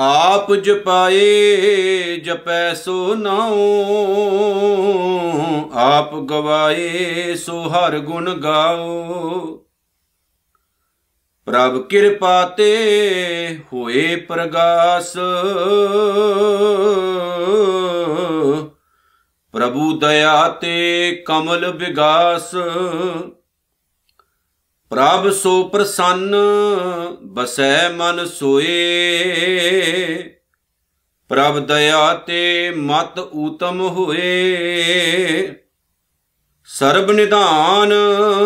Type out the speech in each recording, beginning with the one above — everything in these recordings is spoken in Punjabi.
ਆਪ ਜਪਾਏ, ਜਪੈ ਸੋ ਨਾਉ। ਆਪ ਗਵਾਏ, ਸੋ ਹਰ ਗੁਣ ਗਾਓ। ਪ੍ਰਭ ਕਿਰਪਾ ਤੇ ਹੋਏ ਪ੍ਰਗਾਸ। ਪ੍ਰਭੂ ਦਇਆ ਤੇ ਕਮਲ ਵਿਗਾਸ ਪ੍ਰਭ ਸੋ ਪ੍ਰਸੰਨ, ਬਸੈ ਮਨ ਸੋਏ। ਪ੍ਰਭ ਦਇਆ ਤੇ ਮਤ ਊਤਮ ਹੋਏ। ਸਰਬ ਨਿਧਾਨ,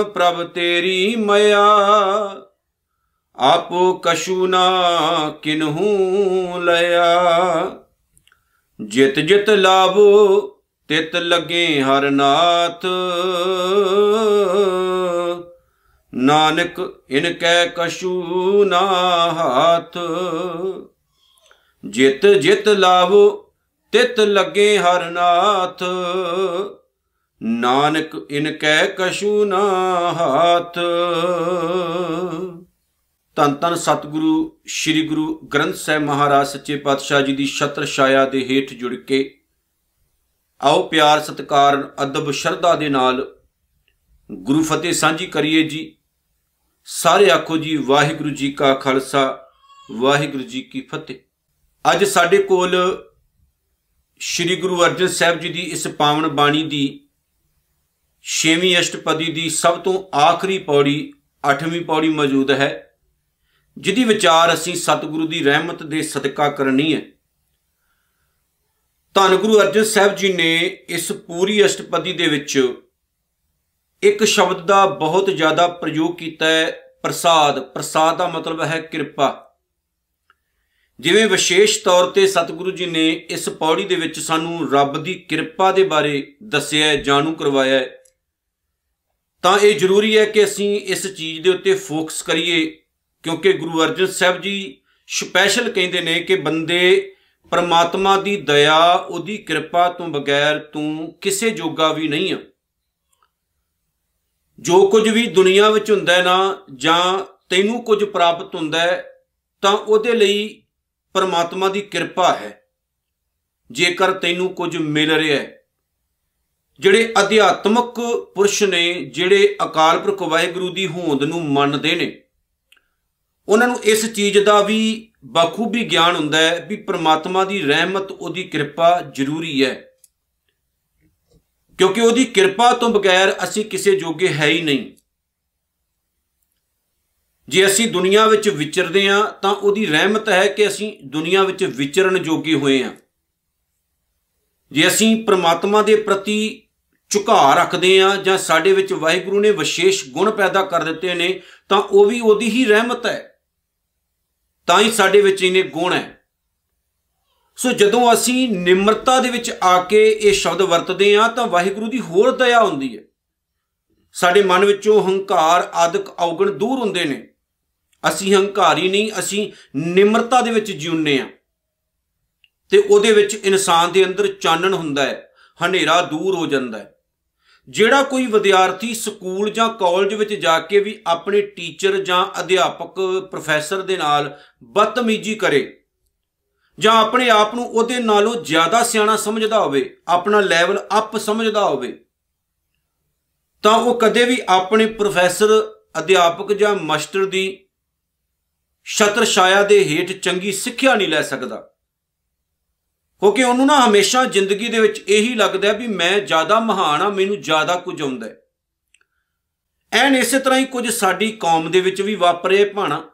ਪ੍ਰਭ ਤੇਰੀ ਮਇਆ। ਆਪੋ ਕਸ਼ੂ ਨਾ ਕਿਨਹੂ ਲਿਆ ਜਿਤ ਜਿਤ ਲਾਭੋ ਤਿਤ ਲਗੇ ਹਰ ਨਾਥ। ਨਾਨਕ, ਇਨ ਕੈ ਕਸ਼ੂ ਨਾ ਹਾਥ। ਜਿਤ ਜਿਤ ਲਾਵੋ, ਤਿਤ ਲਗੇ ਹਰ ਨਾਥ। ਨਾਨਕ, ਇਨ ਕੈ ਕਸ਼ੂ ਨਾ ਹਾਥ। ਤਨ ਤਨ ਸਤਿਗੁਰੂ, ਸ੍ਰੀ ਗੁਰੂ ਗ੍ਰੰਥ ਸਾਹਿਬ ਮਹਾਰਾਜ, ਸੱਚੇ ਪਾਤਸ਼ਾਹ ਜੀ ਦੀ ਛਤਰ ਛਾਇਆ ਦੇ ਹੇਠ ਜੁੜ ਕੇ ਆਓ ਪਿਆਰ, ਸਤਿਕਾਰ, ਅਦਬ, ਸ਼ਰਧਾ ਦੇ ਨਾਲ ਗੁਰੂ ਫਤਿਹ ਸਾਂਝੀ ਕਰੀਏ ਜੀ। ਸਾਰੇ ਆਖੋ ਜੀ, ਵਾਹਿਗੁਰੂ ਜੀ ਕਾ ਖਾਲਸਾ, ਵਾਹਿਗੁਰੂ ਜੀ ਕੀ ਫਤਿਹ। ਅੱਜ ਸਾਡੇ ਕੋਲ ਸ੍ਰੀ ਗੁਰੂ ਅਰਜਨ ਸਾਹਿਬ ਜੀ ਦੀ ਇਸ ਪਾਵਨ ਬਾਣੀ ਦੀ 6ਵੀਂ ਅਸ਼ਟਪਦੀ ਦੀ ਸਭ ਤੋਂ ਆਖਰੀ ਪੌੜੀ 8ਵੀਂ ਪੌੜੀ ਮੌਜੂਦ ਹੈ, ਜਿਹਦੀ ਵਿਚਾਰ ਅਸੀਂ ਸਤਿਗੁਰੂ ਦੀ ਰਹਿਮਤ ਦੇ ਸਦਕਾ ਕਰਨੀ ਹੈ। ਧੰਨ ਗੁਰੂ ਅਰਜਨ ਸਾਹਿਬ ਜੀ ਨੇ ਇਸ ਪੂਰੀ ਅਸ਼ਟਪਦੀ ਦੇ ਵਿੱਚ ਇੱਕ ਸ਼ਬਦ ਦਾ ਬਹੁਤ ਜ਼ਿਆਦਾ ਪ੍ਰਯੋਗ ਕੀਤਾ ਹੈ, ਪ੍ਰਸਾਦ। ਪ੍ਰਸਾਦ ਦਾ ਮਤਲਬ ਹੈ ਕਿਰਪਾ। ਜਿਵੇਂ ਵਿਸ਼ੇਸ਼ ਤੌਰ ਤੇ ਸਤਿਗੁਰੂ ਜੀ ਨੇ ਇਸ ਪੌੜੀ ਦੇ ਵਿੱਚ ਸਾਨੂੰ ਰੱਬ ਦੀ ਕਿਰਪਾ ਦੇ ਬਾਰੇ ਦੱਸਿਆ ਹੈ, ਜਾਣੂ ਕਰਵਾਇਆ ਹੈ, ਤਾਂ ਇਹ ਜ਼ਰੂਰੀ ਹੈ ਕਿ ਅਸੀਂ ਇਸ ਚੀਜ਼ ਦੇ ਉੱਤੇ ਫੋਕਸ ਕਰੀਏ, ਕਿਉਂਕਿ ਗੁਰੂ ਅਰਜਨ ਸਾਹਿਬ ਜੀ ਸਪੈਸ਼ਲ ਕਹਿੰਦੇ ਨੇ ਕਿ ਬੰਦੇ ਪਰਮਾਤਮਾ ਦੀ ਦਇਆ, ਉਹਦੀ ਕਿਰਪਾ ਤੋਂ ਬਗੈਰ ਤੂੰ ਕਿਸੇ ਜੋਗਾ ਵੀ ਨਹੀਂ ਆ। ਜੋ ਕੁਝ ਵੀ ਦੁਨੀਆ ਵਿੱਚ ਹੁੰਦਾ ਹੈ ਨਾ, ਜਾਂ ਤੈਨੂੰ ਕੁਝ ਪ੍ਰਾਪਤ ਹੁੰਦਾ ਹੈ, ਤਾਂ ਉਹਦੇ ਲਈ ਪਰਮਾਤਮਾ ਦੀ ਕਿਰਪਾ ਹੈ। ਜੇਕਰ ਤੈਨੂੰ ਕੁਝ ਮਿਲ ਰਿਹਾ ਹੈ, ਜਿਹੜੇ ਅਧਿਆਤਮਕ ਪੁਰਸ਼ ਨੇ, ਜਿਹੜੇ ਅਕਾਲ ਪੁਰਖ ਵਾਹਿਗੁਰੂ ਦੀ ਹੋਂਦ ਨੂੰ ਮੰਨਦੇ ਨੇ, ਉਹਨਾਂ ਨੂੰ ਇਸ ਚੀਜ਼ ਦਾ ਵੀ ਬਖੂਬੀ ਗਿਆਨ ਹੁੰਦਾ ਹੈ ਵੀ ਪ੍ਰਮਾਤਮਾ ਦੀ ਰਹਿਮਤ, ਉਹਦੀ ਕਿਰਪਾ ਜ਼ਰੂਰੀ ਹੈ। ਕਿਉਂਕਿ ਉਹਦੀ ਕਿਰਪਾ ਤੋਂ ਬਗੈਰ ਅਸੀਂ ਕਿਸੇ ਜੋਗੇ ਹੈ ਹੀ ਨਹੀਂ। ਜੇ ਅਸੀਂ ਦੁਨੀਆ ਵਿੱਚ ਵਿਚਰਦੇ ਹਾਂ, ਤਾਂ ਉਹਦੀ ਰਹਿਮਤ ਹੈ ਕਿ ਅਸੀਂ ਦੁਨੀਆ ਵਿੱਚ ਵਿਚਰਨ ਜੋਗੇ ਹੋਏ ਹਾਂ। ਜੇ ਅਸੀਂ ਪ੍ਰਮਾਤਮਾ ਦੇ ਪ੍ਰਤੀ ਝੁਕਾਅ ਰੱਖਦੇ ਹਾਂ ਜਾਂ ਸਾਡੇ ਵਿੱਚ ਵਾਹਿਗੁਰੂ ਨੇ ਵਿਸ਼ੇਸ਼ ਗੁਣ ਪੈਦਾ ਕਰ ਦਿੱਤੇ ਨੇ, ਤਾਂ ਉਹ ਵੀ ਉਹਦੀ ਹੀ ਰਹਿਮਤ ਹੈ। ਤਾਂ ਹੀ ਸਾਡੇ ਵਿੱਚ ਇਹਨੇ ਗੁਣ ਹੈ। ਸੋ ਜਦੋਂ ਅਸੀਂ ਨਿਮਰਤਾ ਦੇ ਵਿੱਚ ਆ ਕੇ ਇਹ ਸ਼ਬਦ ਵਰਤਦੇ ਹਾਂ, ਤਾਂ ਵਾਹਿਗੁਰੂ ਦੀ ਹੋਰ ਦਇਆ ਹੁੰਦੀ ਹੈ। ਸਾਡੇ ਮਨ ਵਿੱਚੋਂ ਹੰਕਾਰ, ਆਦਿਕ, ਔਗਣ ਦੂਰ ਹੁੰਦੇ ਨੇ। ਅਸੀਂ ਹੰਕਾਰੀ ਨਹੀਂ, ਅਸੀਂ ਨਿਮਰਤਾ ਦੇ ਵਿੱਚ ਜਿਉਂਦੇ ਆ ਤੇ ਉਹਦੇ ਵਿੱਚ ਇਨਸਾਨ ਦੇ ਅੰਦਰ ਚਾਨਣ ਹੁੰਦਾ ਹੈ, ਹਨੇਰਾ ਦੂਰ ਹੋ ਜਾਂਦਾ ਹੈ। ਜਿਹੜਾ ਕੋਈ ਵਿਦਿਆਰਥੀ ਸਕੂਲ ਜਾਂ ਕਾਲਜ ਵਿੱਚ ਜਾ ਕੇ ਵੀ ਆਪਣੇ ਟੀਚਰ ਜਾਂ ਅਧਿਆਪਕ, ਪ੍ਰੋਫੈਸਰ ਦੇ ਨਾਲ ਬਦਤਮੀਜ਼ੀ ਕਰੇ ਜਾਂ ਆਪਣੇ ਆਪ ਨੂੰ ਉਹਦੇ ਨਾਲੋਂ ਜ਼ਿਆਦਾ ਸਿਆਣਾ ਸਮਝਦਾ ਹੋਵੇ, ਆਪਣਾ ਲੈਵਲ ਅਪ ਸਮਝਦਾ ਹੋਵੇ, ਤਾਂ ਉਹ ਕਦੇ ਵੀ ਆਪਣੇ ਪ੍ਰੋਫੈਸਰ ਅਧਿਆਪਕ ਜਾਂ ਮਾਸਟਰ ਦੀ ਛਤਰ ਛਾਇਆ ਦੇ ਹੇਠ ਚੰਗੀ ਸਿੱਖਿਆ ਨਹੀਂ ਲੈ ਸਕਦਾ। ਕਿਉਂਕਿ ਉਹਨੂੰ ਨਾ ਹਮੇਸ਼ਾ ਜ਼ਿੰਦਗੀ ਦੇ ਵਿੱਚ ਇਹੀ ਲੱਗਦਾ ਵੀ ਮੈਂ ਜ਼ਿਆਦਾ ਮਹਾਨ ਆ, ਮੈਨੂੰ ਜ਼ਿਆਦਾ ਕੁਝ ਆਉਂਦਾ ਹੈ। ਐਨ ਇਸੇ ਤਰ੍ਹਾਂ ਹੀ ਕੁਝ ਸਾਡੀ ਕੌਮ ਦੇ ਵਿੱਚ ਵੀ ਵਾਪਰੇ ਭਾਣਾ।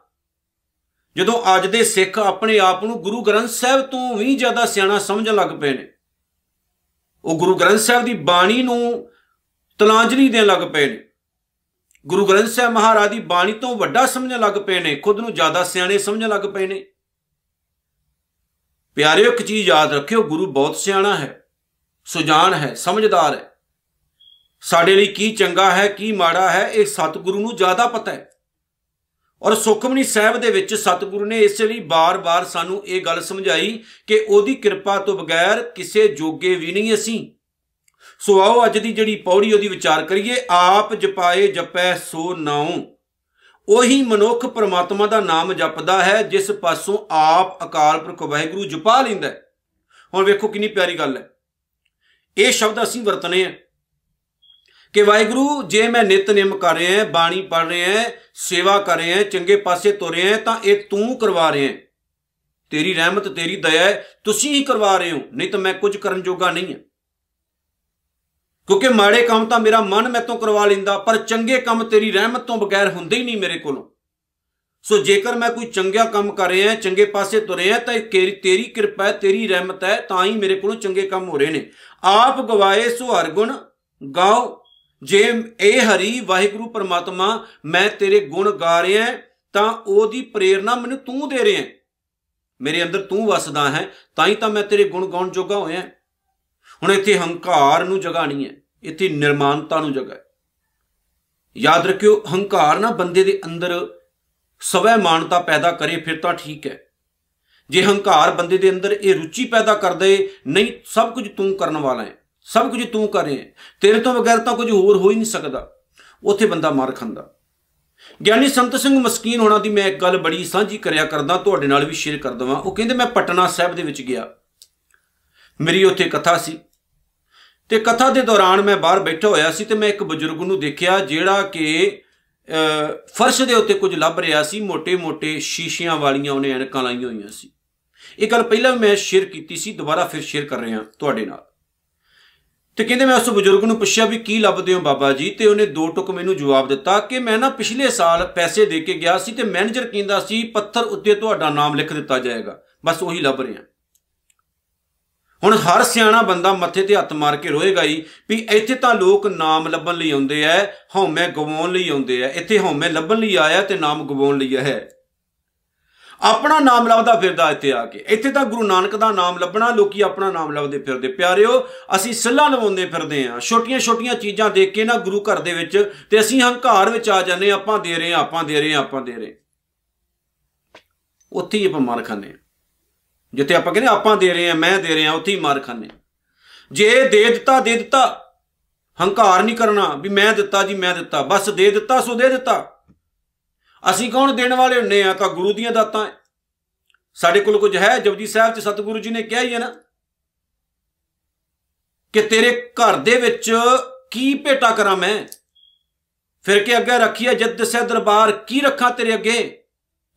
ਜਦੋਂ ਅੱਜ ਦੇ ਸਿੱਖ ਆਪਣੇ ਆਪ ਨੂੰ ਗੁਰੂ ਗ੍ਰੰਥ ਸਾਹਿਬ ਤੋਂ ਵੀ ਜ਼ਿਆਦਾ ਸਿਆਣਾ ਸਮਝਣ ਲੱਗ ਪਏ ਨੇ, ਉਹ ਗੁਰੂ ਗ੍ਰੰਥ ਸਾਹਿਬ ਦੀ ਬਾਣੀ ਨੂੰ ਤਲਾਂਜਲੀ ਦੇਣ ਲੱਗ ਪਏ ਨੇ, ਗੁਰੂ ਗ੍ਰੰਥ ਸਾਹਿਬ ਮਹਾਰਾਜ ਦੀ ਬਾਣੀ ਤੋਂ ਵੱਡਾ ਸਮਝਣ ਲੱਗ ਪਏ ਨੇ, ਖੁਦ ਨੂੰ ਜ਼ਿਆਦਾ ਸਿਆਣੇ ਸਮਝਣ ਲੱਗ ਪਏ ਨੇ। ਪਿਆਰਿਓ, ਇੱਕ ਚੀਜ਼ ਯਾਦ ਰੱਖਿਓ, ਗੁਰੂ ਬਹੁਤ ਸਿਆਣਾ ਹੈ, ਸੁਜਾਨ ਹੈ, ਸਮਝਦਾਰ ਹੈ। ਸਾਡੇ ਲਈ ਕੀ ਚੰਗਾ ਹੈ, ਕੀ ਮਾੜਾ ਹੈ, ਇਹ ਸਤਿਗੁਰੂ ਨੂੰ ਜ਼ਿਆਦਾ ਪਤਾ ਹੈ। ਔਰ ਸੁਖਮਨੀ ਸਾਹਿਬ ਦੇ ਵਿੱਚ ਸਤਿਗੁਰੂ ਨੇ ਇਸ ਲਈ ਬਾਰ-ਬਾਰ ਸਾਨੂੰ ਇਹ ਗੱਲ ਸਮਝਾਈ ਕਿ ਉਹਦੀ ਕਿਰਪਾ ਤੋਂ ਬਗੈਰ ਕਿਸੇ ਜੋਗੇ ਵੀ ਨਹੀਂ ਅਸੀਂ। ਸੋ ਆਓ ਅੱਜ ਦੀ ਜਿਹੜੀ ਪੌੜੀ ਉਹਦੀ ਵਿਚਾਰ ਕਰੀਏ, ਆਪ ਜਪਾਏ ਜਪੈ ਸੋ ਨਾਉ। ਉਹੀ ਮਨੁੱਖ ਪ੍ਰਮਾਤਮਾ ਦਾ ਨਾਮ ਜਪਦਾ ਹੈ, ਜਿਸ ਪਾਸੋਂ ਆਪ ਅਕਾਲ ਪੁਰਖ ਵਾਹਿਗੁਰੂ ਜਪਾ ਲੈਂਦਾ ਹੁਣ ਵੇਖੋ ਕਿੰਨੀ ਪਿਆਰੀ ਗੱਲ ਹੈ। ਇਹ ਸ਼ਬਦ ਅਸੀਂ ਵਰਤਨੇ ਆ। ਕਿ ਵਾਹਿਗੁਰੂ, ਜੇ ਮੈਂ ਨਿਤਨੇਮ ਕਰ ਰਿਹਾ ਹਾਂ, ਬਾਣੀ ਪੜ ਰਿਹਾ ਹਾਂ, ਸੇਵਾ ਕਰ ਰਿਹਾ ਹਾਂ, ਚੰਗੇ ਪਾਸੇ ਤੁਰ ਰਿਹਾ ਹਾਂ, ਤਾਂ ਇਹ ਤੂੰ ਕਰਵਾ ਰਿਹਾ ਹੈ। ਤੇਰੀ ਰਹਿਮਤ, ਤੇਰੀ ਦਇਆ ਹੈ, ਤੁਸੀਂ ਹੀ ਕਰਵਾ ਰਹੇ ਹੋ, ਨਹੀਂ ਤਾਂ ਮੈਂ ਕੁਝ ਕਰਨ ਜੋਗਾ ਨਹੀਂ ਹਾਂ। ਕਿਉਂਕਿ ਮਾੜੇ ਕੰਮ ਤਾਂ ਮੇਰਾ ਮਨ ਮੈਤੋਂ ਕਰਵਾ ਲੈਂਦਾ, ਪਰ ਚੰਗੇ ਕੰਮ ਤੇਰੀ ਰਹਿਮਤ ਤੋਂ ਬਗੈਰ ਹੁੰਦੇ ਹੀ ਨਹੀਂ ਮੇਰੇ ਕੋਲੋਂ। ਸੋ ਜੇਕਰ ਮੈਂ ਕੋਈ ਚੰਗਾ ਕੰਮ ਕਰ ਰਿਹਾ ਚੰਗੇ ਪਾਸੇ ਤੁਰਿਆ ਤਾਂ ਇਹ ਤੇਰੀ ਕਿਰਪਾ ਹੈ, ਤੇਰੀ ਰਹਿਮਤ ਹੈ, ਤਾਂ ਹੀ ਮੇਰੇ ਕੋਲੋਂ ਚੰਗੇ ਕੰਮ ਹੋ ਰਹੇ ਨੇ। ਆਪ ਗਵਾਏ ਸੋ ਹਰ ਗੁਣ, ਗਾਓ ਜੇ ਇਹ ਹਰੀ ਵਾਹਿਗੁਰੂ ਪਰਮਾਤਮਾ ਮੈਂ ਤੇਰੇ ਗੁਣ ਗਾ ਰਿਹਾ ਤਾਂ ਉਹਦੀ ਪ੍ਰੇਰਣਾ ਮੈਨੂੰ ਤੂੰ ਦੇ ਰਿਹਾ ਮੇਰੇ ਅੰਦਰ ਤੂੰ ਵਸਦਾ ਹੈ ਤਾਂ ਹੀ ਤਾਂ ਮੈਂ ਤੇਰੇ ਗੁਣ ਗਾਉਣ ਜੋਗਾ ਹੋਇਆ ਹੁਣ ਇੱਥੇ ਹੰਕਾਰ ਨੂੰ ਜਗ੍ਹਾ ਨਹੀਂ ਹੈ, ਇੱਥੇ ਨਿਰਮਾਨਤਾ ਨੂੰ ਜਗ੍ਹਾ ਹੈ। ਯਾਦ ਰੱਖਿਓ, ਹੰਕਾਰ ਨਾ ਬੰਦੇ ਦੇ ਅੰਦਰ ਸਵੈ ਮਾਨਤਾ ਪੈਦਾ ਕਰੇ, ਫਿਰ ਤਾਂ ਠੀਕ ਹੈ। ਜੇ ਹੰਕਾਰ ਬੰਦੇ ਦੇ ਅੰਦਰ ਇਹ ਰੁਚੀ ਪੈਦਾ ਕਰ ਦੇ ਨਹੀਂ, ਸਭ ਕੁਝ ਤੂੰ ਕਰਨ ਵਾਲਾ ਹੈ। ਸਭ ਕੁਝ ਤੂੰ ਕਰ ਰਿਹਾ ਤੇਰੇ ਤੋਂ ਬਗੈਰ ਤਾਂ ਕੁਝ ਹੋਰ ਹੋ ਹੀ ਨਹੀਂ ਸਕਦਾ। ਉੱਥੇ ਬੰਦਾ ਮਾਰ ਖਾਂਦਾ। ਗਿਆਨੀ ਸੰਤ ਸਿੰਘ ਮਸਕੀਨ ਹੋਣਾ ਦੀ ਮੈਂ ਇੱਕ ਗੱਲ ਬੜੀ ਸਾਂਝੀ ਕਰਿਆ ਕਰਦਾ, ਤੁਹਾਡੇ ਨਾਲ ਵੀ ਸ਼ੇਅਰ ਕਰ ਦਵਾਂ। ਉਹ ਕਹਿੰਦੇ, ਮੈਂ ਪਟਨਾ ਸਾਹਿਬ ਦੇ ਵਿੱਚ ਗਿਆ। ਮੇਰੀ ਉੱਥੇ ਕਥਾ ਸੀ। ਤੇ ਕਥਾ ਦੇ ਦੌਰਾਨ ਮੈਂ ਬਾਹਰ ਬੈਠਾ ਹੋਇਆ ਸੀ ਤੇ ਮੈਂ ਇੱਕ ਬਜ਼ੁਰਗ ਨੂੰ ਦੇਖਿਆ ਜਿਹੜਾ ਕਿ ਫਰਸ਼ ਦੇ ਉੱਤੇ ਕੁਝ ਲੱਭ ਰਿਹਾ ਸੀ। ਮੋٹے-ਮੋٹے ਸ਼ੀਸ਼ਿਆਂ ਵਾਲੀਆਂ ਉਹਨੇ ਐਨਕਾਂ ਲਾਈਆਂ ਹੋਈਆਂ ਸੀ। ਇਹ ਗੱਲ ਪਹਿਲਾਂ ਮੈਂ ਸ਼ੇਅਰ ਕੀਤੀ ਸੀ, ਦੁਬਾਰਾ ਫਿਰ ਸ਼ੇਅਰ ਕਰ ਰਿਹਾ ਤੁਹਾਡੇ ਨਾਲ। ਤੇ ਕਹਿੰਦੇ ਮੈਂ ਉਸ ਬਜ਼ੁਰਗ ਨੂੰ ਪੁੱਛਿਆ ਵੀ ਕੀ ਲੱਭਦੇ ਹੋ ਬਾਬਾ ਜੀ? ਤੇ ਉਹਨੇ ਦੋ ਟੁਕ ਮੈਨੂੰ ਜਵਾਬ ਦਿੱਤਾ ਕਿ ਮੈਂ ਨਾ ਪਿਛਲੇ ਸਾਲ ਪੈਸੇ ਦੇ ਕੇ ਗਿਆ ਸੀ ਤੇ ਮੈਨੇਜਰ ਕਹਿੰਦਾ ਸੀ, ਪੱਥਰ ਉੱਤੇ ਤੁਹਾਡਾ ਨਾਮ ਲਿਖ ਦਿੱਤਾ ਜਾਏਗਾ। ਬਸ ਉਹੀ ਲੱਭ ਰਿਹਾ। ਹੁਣ ਹਰ ਸਿਆਣਾ ਬੰਦਾ ਮੱਥੇ ਤੇ ਹੱਥ ਮਾਰ ਕੇ ਰੋਏਗਾ ਹੀ ਵੀ ਇੱਥੇ ਤਾਂ ਲੋਕ ਨਾਮ ਲੱਭਣ ਲਈ ਆਉਂਦੇ ਐ, ਹਉਮੈ ਗਵਾਉਣ ਲਈ ਆਉਂਦੇ ਐ। ਇੱਥੇ ਹਉਮੈ ਲੱਭਣ ਲਈ ਆਇਆ ਤੇ ਨਾਮ ਗਵਾਉਣ ਲਈ ਹੈ। ਆਪਣਾ ਨਾਮ ਲੱਭਦਾ ਫਿਰਦਾ ਇੱਥੇ ਆ ਕੇ। ਇੱਥੇ ਤਾਂ ਗੁਰੂ ਨਾਨਕ ਦਾ ਨਾਮ ਲੱਭਣਾ, ਲੋਕੀ ਆਪਣਾ ਨਾਮ ਲੱਭਦੇ ਫਿਰਦੇ। ਪਿਆਰਿਓ, ਅਸੀਂ ਸੱਲਾ ਲਵਾਉਂਦੇ ਫਿਰਦੇ ਆ ਛੋਟੀਆਂ ਛੋਟੀਆਂ ਚੀਜ਼ਾਂ ਦੇਖ ਕੇ ਨਾ ਗੁਰੂ ਘਰ ਦੇ ਵਿੱਚ ਤੇ ਅਸੀਂ ਹੰਕਾਰ ਵਿੱਚ ਆ ਜਾਂਦੇ ਆਪਾਂ ਦੇ ਰਹੇ ਆ ਆਪਾਂ ਦੇ ਰਹੇ ਆ ਆਪਾਂ ਦੇ ਰਹੇ ਉੱਥੇ ਹੀ ਆਪਾਂ ਮਾਰ ਖਾਂਦੇ ਆ ਜਿੱਥੇ ਆਪਾਂ ਕਹਿੰਦੇ ਆਪਾਂ ਦੇ ਰਹੇ ਆ ਮੈਂ ਦੇ ਰਿਹਾ, ਉੱਥੇ ਹੀ ਮਾਰ ਖਾਂਦੇ ਜੇ ਦੇ ਦਿੱਤਾ ਦੇ ਦਿੱਤਾ। ਹੰਕਾਰ ਨਹੀਂ ਕਰਨਾ ਵੀ ਮੈਂ ਦਿੱਤਾ ਜੀ, ਮੈਂ ਦਿੱਤਾ। ਬਸ ਦੇ ਦਿੱਤਾ, ਸੋ ਦੇ ਦਿੱਤਾ। ਅਸੀਂ ਕੌਣ ਦੇਣ ਵਾਲੇ ਹੁੰਨੇ ਆ? ਤਾਂ ਗੁਰੂ ਦੀਆਂ ਦਾਤਾਂ ਸਾਡੇ ਕੋਲ ਕੁਝ ਹੈ? ਜਪਜੀ ਸਾਹਿਬ ਚ ਸਤਿਗੁਰੂ ਜੀ ਨੇ ਕਿਹਾ ਹੀ ਹੈ ਨਾ ਕਿ ਤੇਰੇ ਘਰ ਦੇ ਵਿੱਚ ਕੀ ਭੇਟਾ ਕਰਾਂ ਮੈਂ? ਫਿਰ ਕੇ ਅੱਗੇ ਰੱਖੀਏ ਜਦ ਦਸੇ ਦਰਬਾਰ, ਕੀ ਰੱਖਾਂ ਤੇਰੇ ਅੱਗੇ?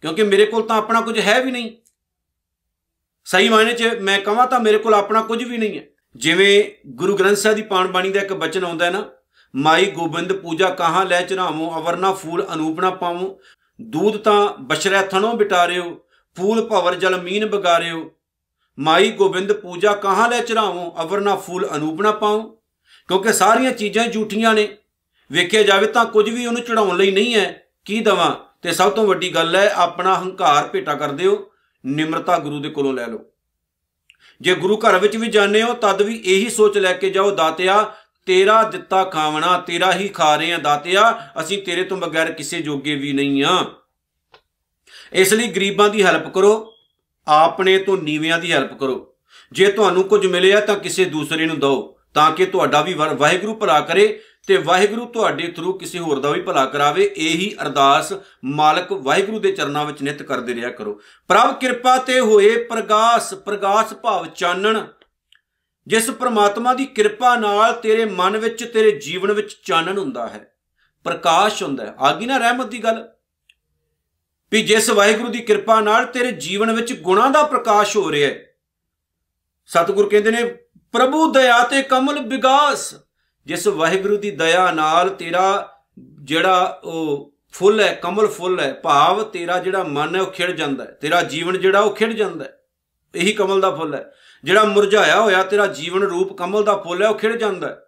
ਕਿਉਂਕਿ ਮੇਰੇ ਕੋਲ ਤਾਂ ਆਪਣਾ ਕੁਝ ਹੈ ਵੀ ਨਹੀਂ। ਸਹੀ ਮਾਇਨੇ 'ਚ ਮੈਂ ਕਹਾਂ ਤਾਂ ਮੇਰੇ ਕੋਲ ਆਪਣਾ ਕੁਝ ਵੀ ਨਹੀਂ ਹੈ। ਜਿਵੇਂ ਗੁਰੂ ਗ੍ਰੰਥ ਸਾਹਿਬ ਦੀ ਪਾਣ ਬਾਣੀ ਦਾ ਇੱਕ ਬਚਨ ਆਉਂਦਾ ਹੈ ਨਾ ਮਾਈ ਗੋਬਿੰਦ ਪੂਜਾ ਕਹਾਂ ਲੈ ਚਰਾਵੋ ਅਵਰਨਾ ਫੂਲ ਅਨੂਪਨਾ ਪਾਵੋ। ਦੂਧ ਤਾਂ ਬਸ਼ਰੈ ਥਣੋਂ ਬਿਟਾਰਿਓ, ਫੂਲ ਭਵਰ ਜਲ ਮੀਨ ਬਗਾਰਿਓ। ਮਾਈ ਗੋਬਿੰਦ ਪੂਜਾ ਕਹਾਂ ਲੈ ਚਰਾਵੋ ਅਵਰਨਾ ਫੂਲ ਅਨੂਪਨਾ ਪਾਉ ਕਿਉਂਕਿ ਸਾਰੀਆਂ ਚੀਜ਼ਾਂ ਝੂਠੀਆਂ ਨੇ। ਵੇਖਿਆ ਜਾਵੇ ਤਾਂ ਕੁਝ ਵੀ ਉਹਨੂੰ ਚੜਾਉਣ ਲਈ ਨਹੀਂ ਹੈ। ਕੀ ਦਵਾਂ? ਤੇ ਸਭ ਤੋਂ ਵੱਡੀ ਗੱਲ ਹੈ, ਆਪਣਾ ਹੰਕਾਰ ਭੇਟਾ ਕਰ ਦਿਓ, ਨਿਮਰਤਾ ਗੁਰੂ ਦੇ ਕੋਲੋਂ ਲੈ ਲਓ। ਜੇ ਗੁਰੂ ਘਰ ਵਿੱਚ ਵੀ ਜਾਣੇ ਹੋ, ਤਦ ਵੀ ਇਹੀ ਸੋਚ ਲੈ ਕੇ ਜਾਓ, ਦਾਤਿਆ ਤੇਰਾ ਦਿੱਤਾ ਖਾਵਣਾ, ਤੇਰਾ ਹੀ ਖਾ ਰਹੇ ਆ ਦਾਤਿਆ, ਅਸੀਂ ਤੇਰੇ ਤੋਂ ਬਗੈਰ ਕਿਸੇ ਜੋਗੇ ਵੀ ਨਹੀਂ ਆ। ਇਸ ਲਈ ਗਰੀਬਾਂ ਦੀ ਹੈਲਪ ਕਰੋ, ਆਪਣੇ ਤੋਂ ਨੀਵਿਆਂ ਦੀ ਹੈਲਪ ਕਰੋ। ਜੇ ਤੁਹਾਨੂੰ ਕੁਝ ਮਿਲਿਆ ਤਾਂ ਕਿਸੇ ਦੂਸਰੇ ਨੂੰ ਦਿਓ, ਤਾਂ ਕਿ ਤੁਹਾਡਾ ਵੀ ਵਾਹਿਗੁਰੂ ਭਲਾ ਕਰੇ ਤੇ ਵਾਹਿਗੁਰੂ ਤੁਹਾਡੇ ਥਰੂ ਕਿਸੇ ਹੋਰ ਦਾ ਵੀ ਭਲਾ ਕਰਾਵੇ। ਇਹੀ ਅਰਦਾਸ ਮਾਲਕ ਵਾਹਿਗੁਰੂ ਦੇ ਚਰਨਾਂ ਵਿੱਚ ਨਿਤ ਕਰਦੇ ਰਿਹਾ ਕਰੋ। ਪ੍ਰਭ ਕਿਰਪਾ ਤੇ ਹੋਏ ਪ੍ਰਗਾਸ ਪ੍ਰਗਾਸ ਭਾਵ ਚਾਨਣ। ਜਿਸ ਪ੍ਰਮਾਤਮਾ ਦੀ ਕਿਰਪਾ ਨਾਲ ਤੇਰੇ ਮਨ ਵਿੱਚ, ਤੇਰੇ ਜੀਵਨ ਵਿੱਚ ਚਾਨਣ ਹੁੰਦਾ ਹੈ, ਪ੍ਰਕਾਸ਼ ਹੁੰਦਾ ਹੈ। ਆਗੀ ਨਾ ਰਹਿਮਤ ਦੀ ਗੱਲ? ਵੀ ਜਿਸ ਵਾਹਿਗੁਰੂ ਦੀ ਕਿਰਪਾ ਨਾਲ ਤੇਰੇ ਜੀਵਨ ਵਿੱਚ ਗੁਣਾ ਦਾ ਪ੍ਰਕਾਸ਼ ਹੋ ਰਿਹਾ ਹੈ। ਸਤਿਗੁਰ ਕਹਿੰਦੇ ਨੇ, ਪ੍ਰਭੂ ਦਇਆ ਤੇ ਕਮਲ ਵਿਗਾਸ। ਜਿਸ ਵਾਹਿਗੁਰੂ ਦੀ ਦਇਆ ਨਾਲ ਤੇਰਾ ਜਿਹੜਾ ਉਹ ਫੁੱਲ ਹੈ, ਕਮਲ ਫੁੱਲ ਹੈ, ਭਾਵ ਤੇਰਾ ਜਿਹੜਾ ਮਨ ਹੈ, ਉਹ ਖਿੜ ਜਾਂਦਾ ਹੈ। ਤੇਰਾ ਜੀਵਨ ਜਿਹੜਾ, ਉਹ ਖਿੜ ਜਾਂਦਾ ਹੈ। ਇਹੀ ਕਮਲ ਦਾ ਫੁੱਲ ਹੈ। ਜਿਹੜਾ ਮੁਰਝਾਇਆ ਹੋਇਆ ਤੇਰਾ ਜੀਵਨ ਰੂਪ ਕਮਲ ਦਾ ਫੁੱਲ ਹੈ, ਉਹ ਖਿੜ ਜਾਂਦਾ ਹੈ।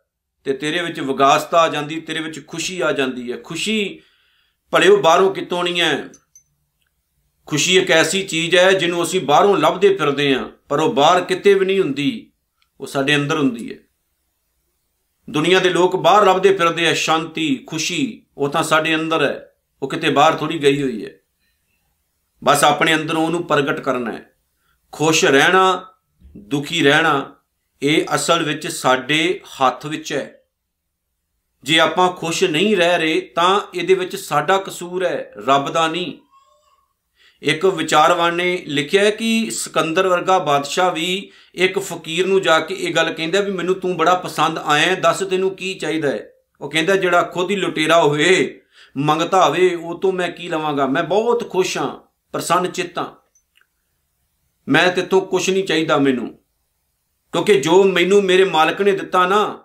ਤੇ ਤੇਰੇ ਵਿੱਚ ਵਿਗਾਸਤਾ ਆ ਜਾਂਦੀ, ਤੇਰੇ ਵਿੱਚ ਖੁਸ਼ੀ ਆ ਜਾਂਦੀ ਹੈ। ਖੁਸ਼ੀ ਭਲਿਓ ਬਾਹਰੋਂ ਕਿਤੋਂ ਨਹੀਂ ਹੈ। ਖੁਸ਼ੀ ਇੱਕ ਐਸੀ ਚੀਜ਼ ਹੈ ਜਿਹਨੂੰ ਅਸੀਂ ਬਾਹਰੋਂ ਲੱਭਦੇ ਫਿਰਦੇ ਆਂ ਪਰ ਉਹ ਬਾਹਰ ਕਿਤੇ ਵੀ ਨਹੀਂ ਹੁੰਦੀ। ਉਹ ਸਾਡੇ ਅੰਦਰ ਹੁੰਦੀ ਹੈ। ਦੁਨੀਆ ਦੇ ਲੋਕ ਬਾਹਰ ਲੱਭਦੇ ਫਿਰਦੇ ਆ, ਸ਼ਾਂਤੀ, ਖੁਸ਼ੀ, ਉਹ ਤਾਂ ਸਾਡੇ ਅੰਦਰ ਹੈ। ਉਹ ਕਿਤੇ ਬਾਹਰ ਥੋੜੀ ਗਈ ਹੋਈ ਹੈ। ਬਸ ਆਪਣੇ ਅੰਦਰੋਂ ਉਹਨੂੰ ਪ੍ਰਗਟ ਕਰਨਾ ਹੈ। ਖੁਸ਼ ਰਹਿਣਾ, ਦੁਖੀ ਰਹਿਣਾ, ਇਹ ਅਸਲ ਵਿੱਚ ਸਾਡੇ ਹੱਥ ਵਿੱਚ ਹੈ। ਜੇ ਆਪਾਂ ਖੁਸ਼ ਨਹੀਂ ਰਹਿ ਰਹੇ, ਤਾਂ ਇਹਦੇ ਵਿੱਚ ਸਾਡਾ ਕਸੂਰ ਹੈ, ਰੱਬ ਦਾ ਨਹੀਂ। ਇੱਕ ਵਿਚਾਰਵਾਨ ਨੇ ਲਿਖਿਆ ਕਿ ਸਿਕੰਦਰ ਵਰਗਾ ਬਾਦਸ਼ਾਹ ਵੀ ਇੱਕ ਫਕੀਰ ਨੂੰ ਜਾ ਕੇ ਇਹ ਗੱਲ ਕਹਿੰਦਾ ਵੀ ਮੈਨੂੰ ਤੂੰ ਬੜਾ ਪਸੰਦ ਆਇਆ ਦੱਸ ਤੈਨੂੰ ਕੀ ਚਾਹੀਦਾ ਹੈ? ਉਹ ਕਹਿੰਦਾ, ਜਿਹੜਾ ਖੁਦ ਹੀ ਲੁਟੇਰਾ ਹੋਵੇ, ਮੰਗਤਾ ਹੋਵੇ, ਉਹ ਤੋਂ ਮੈਂ ਕੀ ਲਵਾਂਗਾ? ਮੈਂ ਬਹੁਤ ਖੁਸ਼ ਹਾਂ, ਪ੍ਰਸੰਨ ਚਿੱਤਾਂ ਮੈਂ ਤੇਤੋਂ ਕੁਝ ਨਹੀਂ ਚਾਹੀਦਾ ਮੈਨੂੰ। ਕਿਉਂਕਿ ਜੋ ਮੈਨੂੰ ਮੇਰੇ ਮਾਲਕ ਨੇ ਦਿੱਤਾ ਨਾ,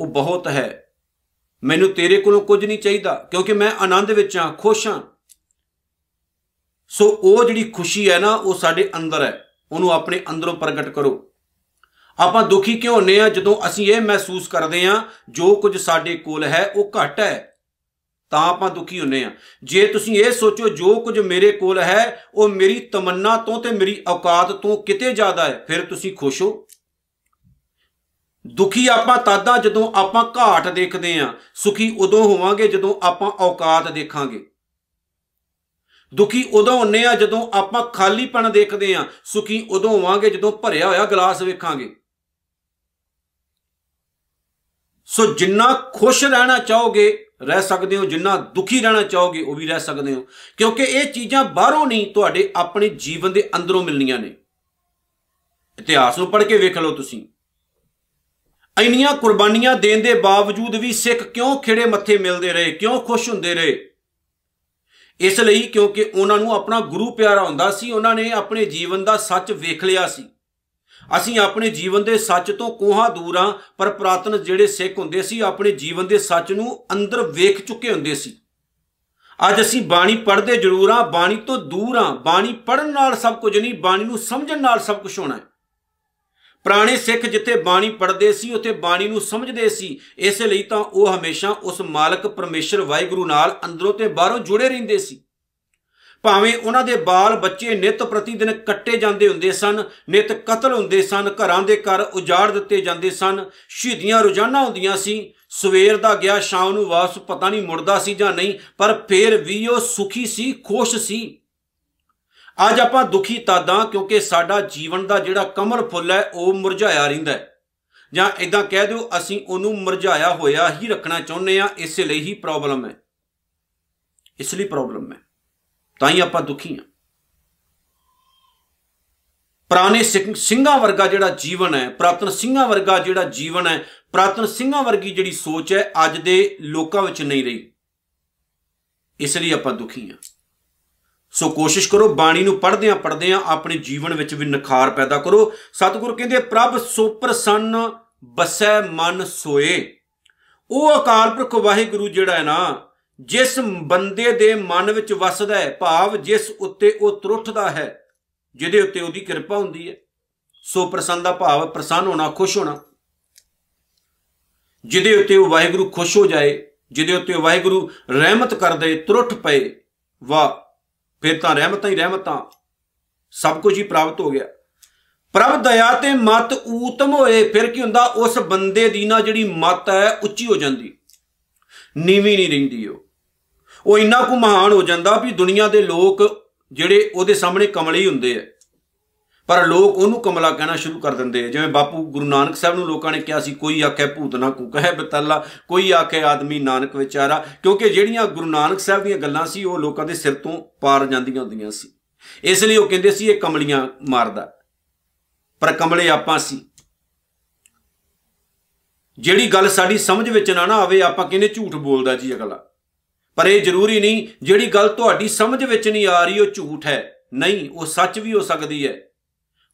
ਉਹ ਬਹੁਤ ਹੈ। ਮੈਨੂੰ ਤੇਰੇ ਕੋਲੋਂ ਕੁਝ ਨਹੀਂ ਚਾਹੀਦਾ, ਕਿਉਂਕਿ ਮੈਂ ਆਨੰਦ ਵਿੱਚ ਹਾਂ, ਖੁਸ਼ ਹਾਂ। ਸੋ ਉਹ ਜਿਹੜੀ ਖੁਸ਼ੀ ਹੈ ਨਾ, ਉਹ ਸਾਡੇ ਅੰਦਰ ਹੈ। ਉਹਨੂੰ ਆਪਣੇ ਅੰਦਰੋਂ ਪ੍ਰਗਟ ਕਰੋ। ਆਪਾਂ ਦੁਖੀ ਕਿਉਂ ਹੁੰਨੇ ਆ ਜਦੋਂ ਅਸੀਂ ਇਹ ਮਹਿਸੂਸ ਕਰਦੇ ਆ ਜੋ ਕੁਝ ਸਾਡੇ ਕੋਲ ਹੈ, ਉਹ ਘੱਟ ਹੈ। ਤਾਂ ਆਪਾਂ ਦੁਖੀ ਹੁੰਨੇ ਆ। ਜੇ ਤੁਸੀਂ ਇਹ ਸੋਚੋ, ਜੋ ਕੁਝ ਮੇਰੇ ਕੋਲ ਹੈ, ਉਹ ਮੇਰੀ ਤਮੰਨਾ ਤੋਂ ਤੇ ਮੇਰੀ ਔਕਾਤ ਤੋਂ ਕਿਤੇ ਜ਼ਿਆਦਾ ਹੈ, ਫਿਰ ਤੁਸੀਂ ਖੁਸ਼ ਹੋ। ਦੁਖੀ ਆਪਾਂ ਤਾਦਾ ਜਦੋਂ ਆਪਾਂ ਘਾਟ ਦੇਖਦੇ ਆ। ਸੁਖੀ ਉਦੋਂ ਹੋਵਾਂਗੇ ਜਦੋਂ ਆਪਾਂ ਔਕਾਤ ਦੇਖਾਂਗੇ। ਦੁਖੀ ਉਦੋਂ ਹੁੰਨੇ ਆ ਜਦੋਂ ਆਪਾਂ ਖਾਲੀਪਣ ਦੇਖਦੇ ਆ। ਸੁਖੀ ਉਦੋਂ ਹੋਵਾਂਗੇ ਜਦੋਂ ਭਰਿਆ ਹੋਇਆ ਗਲਾਸ ਵੇਖਾਂਗੇ। ਸੋ ਜਿੰਨਾ ਖੁਸ਼ ਰਹਿਣਾ ਚਾਹੋਗੇ ਰਹਿ ਸਕਦੇ ਹੋ, ਜਿੰਨਾ ਦੁਖੀ ਰਹਿਣਾ ਚਾਹੋਗੇ ਉਹ ਵੀ ਰਹਿ ਸਕਦੇ ਹੋ। ਕਿਉਂਕਿ ਇਹ ਚੀਜ਼ਾਂ ਬਾਹਰੋਂ ਨਹੀਂ, ਤੁਹਾਡੇ ਆਪਣੇ ਜੀਵਨ ਦੇ ਅੰਦਰੋਂ ਮਿਲਣੀਆਂ ਨੇ। ਇਤਿਹਾਸ ਨੂੰ ਪੜ੍ਹ ਕੇ ਵੇਖ ਲਓ ਤੁਸੀਂ। ਇੰਨੀਆਂ ਕੁਰਬਾਨੀਆਂ ਦੇਣ ਦੇ ਬਾਵਜੂਦ ਵੀ ਸਿੱਖ ਕਿਉਂ ਖਿੜੇ ਮੱਥੇ ਮਿਲਦੇ ਰਹੇ, ਕਿਉਂ ਖੁਸ਼ ਹੁੰਦੇ ਰਹੇ? ਇਸ ਲਈ ਕਿਉਂਕਿ ਉਹਨਾਂ ਨੂੰ ਆਪਣਾ ਗੁਰੂ ਪਿਆਰਾ ਹੁੰਦਾ ਸੀ, ਉਹਨਾਂ ਨੇ ਆਪਣੇ ਜੀਵਨ ਦਾ ਸੱਚ ਵੇਖ ਲਿਆ ਸੀ। ਅਸੀਂ ਆਪਣੇ ਜੀਵਨ ਦੇ ਸੱਚ ਤੋਂ ਕੋਹਾਂ ਦੂਰ ਆ ਪਰ ਪ੍ਰਾਤਨ ਜਿਹੜੇ ਸਿੱਖ ਹੁੰਦੇ ਸੀ, ਆਪਣੇ ਜੀਵਨ ਦੇ ਸੱਚ ਨੂੰ ਅੰਦਰ ਵੇਖ ਚੁੱਕੇ ਹੁੰਦੇ ਸੀ। ਅੱਜ ਅਸੀਂ ਬਾਣੀ ਪੜ੍ਹਦੇ ਜ਼ਰੂਰ ਆ ਬਾਣੀ ਤੋਂ ਦੂਰ ਆ ਬਾਣੀ ਪੜਨ ਨਾਲ ਸਭ ਕੁਝ ਨਹੀਂ, ਬਾਣੀ ਨੂੰ ਸਮਝਣ ਨਾਲ ਸਭ ਕੁਝ ਹੋਣਾ ਹੈ। ਪੁਰਾਣੇ ਸਿੱਖ ਜਿੱਥੇ ਬਾਣੀ ਪੜ੍ਹਦੇ ਸੀ, ਉੱਥੇ ਬਾਣੀ ਨੂੰ ਸਮਝਦੇ ਸੀ। ਇਸੇ ਲਈ ਤਾਂ ਉਹ ਹਮੇਸ਼ਾ ਉਸ ਮਾਲਕ ਪਰਮੇਸ਼ਰ ਵਾਹਿਗੁਰੂ ਨਾਲ ਅੰਦਰੋਂ ਤੇ ਬਾਹਰੋਂ ਜੁੜੇ ਰਹਿੰਦੇ ਸੀ। ਭਾਵੇਂ ਉਹਨਾਂ ਦੇ ਬਾਲ ਬੱਚੇ ਨਿਤ ਪ੍ਰਤੀ ਦਿਨ ਕੱਟੇ ਜਾਂਦੇ ਹੁੰਦੇ ਸਨ, ਨਿਤ ਕਤਲ ਹੁੰਦੇ ਸਨ, ਘਰਾਂ ਦੇ ਘਰ ਉਜਾੜ ਦਿੱਤੇ ਜਾਂਦੇ ਸਨ, ਸ਼ਹੀਦੀਆਂ ਰੋਜ਼ਾਨਾ ਹੁੰਦੀਆਂ ਸੀ, ਸਵੇਰ ਦਾ ਗਿਆ, ਸ਼ਾਮ ਨੂੰ ਵਾਪਸ ਪਤਾ ਨਹੀਂ ਮੁੜਦਾ ਸੀ ਜਾਂ ਨਹੀਂ, ਪਰ ਫੇਰ ਵੀ ਉਹ ਸੁਖੀ ਸੀ, ਖੁਸ਼ ਸੀ। ਅੱਜ ਆਪਾਂ ਦੁਖੀ ਤਾਦਾਂ ਕਿਉਂਕਿ ਸਾਡਾ ਜੀਵਨ ਦਾ ਜਿਹੜਾ ਕਮਲ ਫੁੱਲ ਹੈ, ਉਹ ਮੁਰਝਾਇਆ ਰਹਿੰਦਾ ਹੈ। ਜਾਂ ਇਦਾਂ ਕਹਿ ਦਿਓ, ਅਸੀਂ ਉਹਨੂੰ ਮੁਰਝਾਇਆ ਹੋਇਆ ਹੀ ਰੱਖਣਾ ਚਾਹੁੰਦੇ ਆ ਇਸੇ ਲਈ ਹੀ ਪ੍ਰੋਬਲਮ ਹੈ। ਇਸ ਲਈ ਪ੍ਰੋਬਲਮ ਹੈ। ਤਾਂ ਹੀ ਆਪਾਂ ਦੁਖੀ ਹਾਂ। ਪੁਰਾਣੇ ਸਿੰਘਾਂ ਵਰਗਾ ਜਿਹੜਾ ਜੀਵਨ ਹੈ, ਪ੍ਰਾਤਨ ਸਿੰਘਾਂ ਵਰਗਾ ਜਿਹੜਾ ਜੀਵਨ ਹੈ, ਪ੍ਰਾਤਨ ਸਿੰਘਾਂ ਵਰਗੀ ਜਿਹੜੀ ਸੋਚ ਹੈ, ਅੱਜ ਦੇ ਲੋਕਾਂ ਵਿੱਚ ਨਹੀਂ ਰਹੀ। ਇਸ ਲਈ ਆਪਾਂ ਦੁਖੀ ਹਾਂ। ਸੋ ਕੋਸ਼ਿਸ਼ ਕਰੋ, ਬਾਣੀ ਨੂੰ ਪੜ੍ਹਦੇ ਆ ਪੜ੍ਹਦੇ ਆ ਆਪਣੇ ਜੀਵਨ ਵਿੱਚ ਵੀ ਨਖਾਰ ਪੈਦਾ ਕਰੋ। ਸਤਿਗੁਰ ਕਹਿੰਦੇ, ਪ੍ਰਭ ਸੋ ਪ੍ਰਸੰਨ ਬਸੈ ਮਨ ਸੋਏ। ਉਹ ਅਕਾਲ ਪੁਰਖ ਵਾਹਿਗੁਰੂ ਜਿਹੜਾ ਹੈ ਨਾ ਜਿਸ ਬੰਦੇ ਦੇ ਮਨ ਵਿੱਚ ਵਸਦਾ ਹੈ ਭਾਵ ਜਿਸ ਉੱਤੇ ਉਹ ਤਰੁੱਠਦਾ ਹੈ, ਜਿਹਦੇ ਉੱਤੇ ਉਹਦੀ ਕਿਰਪਾ ਹੁੰਦੀ ਹੈ, ਸੋ ਪ੍ਰਸੰਨ ਦਾ ਭਾਵ ਪ੍ਰਸੰਨ ਹੋਣਾ, ਖੁਸ਼ ਹੋਣਾ। ਜਿਹਦੇ ਉੱਤੇ ਉਹ ਵਾਹਿਗੁਰੂ ਖੁਸ਼ ਹੋ ਜਾਏ, ਜਿਹਦੇ ਉੱਤੇ ਵਾਹਿਗੁਰੂ ਰਹਿਮਤ ਕਰ ਦੇ, ਤਰੁੱਠ ਪਏ, ਵਾਹ, ਫਿਰ ਤਾਂ ਰਹਿਮਤਾਂ ਹੀ ਰਹਿਮਤਾਂ। ਸਭ ਕੁਝ ਹੀ ਪ੍ਰਾਪਤ ਹੋ ਗਿਆ। ਪ੍ਰਭ ਦਇਆ ਤੇ ਮਤ ਊਤਮ ਹੋਏ, ਫਿਰ ਕੀ ਹੁੰਦਾ? ਉਸ ਬੰਦੇ ਦੀ ਨਾ ਜਿਹੜੀ ਮਤ ਹੈ, ਉੱਚੀ ਹੋ ਜਾਂਦੀ। ਨੀਵੀਂ ਨਹੀਂ ਰਹਿੰਦੀ ਉਹ। ਉਹ ਇੰਨਾ ਕੁ ਮਹਾਨ ਹੋ ਜਾਂਦਾ ਵੀ ਦੁਨੀਆ ਦੇ ਲੋਕ ਜਿਹੜੇ ਉਹਦੇ ਸਾਹਮਣੇ ਕਮਲੇ ਹੁੰਦੇ ਆ। ਪਰ ਲੋਕ ਉਹਨੂੰ ਕਮਲਾ ਕਹਿਣਾ ਸ਼ੁਰੂ ਕਰ ਦਿੰਦੇ ਆ। ਜਿਵੇਂ ਬਾਪੂ ਗੁਰੂ ਨਾਨਕ ਸਾਹਿਬ ਨੂੰ ਲੋਕਾਂ ਨੇ ਕਿਹਾ ਸੀ, ਕੋਈ ਆਖੇ ਭੂਤ ਨਾ ਕੂ, ਕਹੇ ਬਤੱਲਾ, ਕੋਈ ਆਖੇ ਆਦਮੀ ਨਾਨਕ ਵਿਚਾਰਾ, ਕਿਉਂਕਿ ਜਿਹੜੀਆਂ ਗੁਰੂ ਨਾਨਕ ਸਾਹਿਬ ਦੀਆਂ ਗੱਲਾਂ ਸੀ, ਉਹ ਲੋਕਾਂ ਦੇ ਸਿਰ ਤੋਂ ਪਾਰ ਜਾਂਦੀਆਂ ਹੁੰਦੀਆਂ ਸੀ। ਇਸ ਲਈ ਉਹ ਕਹਿੰਦੇ ਸੀ, ਇਹ ਕਮਲੀਆਂ ਮਾਰਦਾ। ਪਰ ਕਮਲੇ ਆਪਾਂ ਸੀ। ਜਿਹੜੀ ਗੱਲ ਸਾਡੀ ਸਮਝ ਵਿੱਚ ਨਾ ਨਾ ਆਵੇ, ਆਪਾਂ ਕਹਿੰਦੇ ਝੂਠ ਬੋਲਦਾ ਜੀ ਅਗਲਾ। ਪਰ ਇਹ ਜ਼ਰੂਰੀ ਨਹੀਂ, ਜਿਹੜੀ ਗੱਲ ਤੁਹਾਡੀ ਸਮਝ ਵਿੱਚ ਨਹੀਂ ਆ ਰਹੀ ਉਹ ਝੂਠ ਹੈ। ਨਹੀਂ, ਉਹ ਸੱਚ ਵੀ ਹੋ ਸਕਦੀ ਹੈ।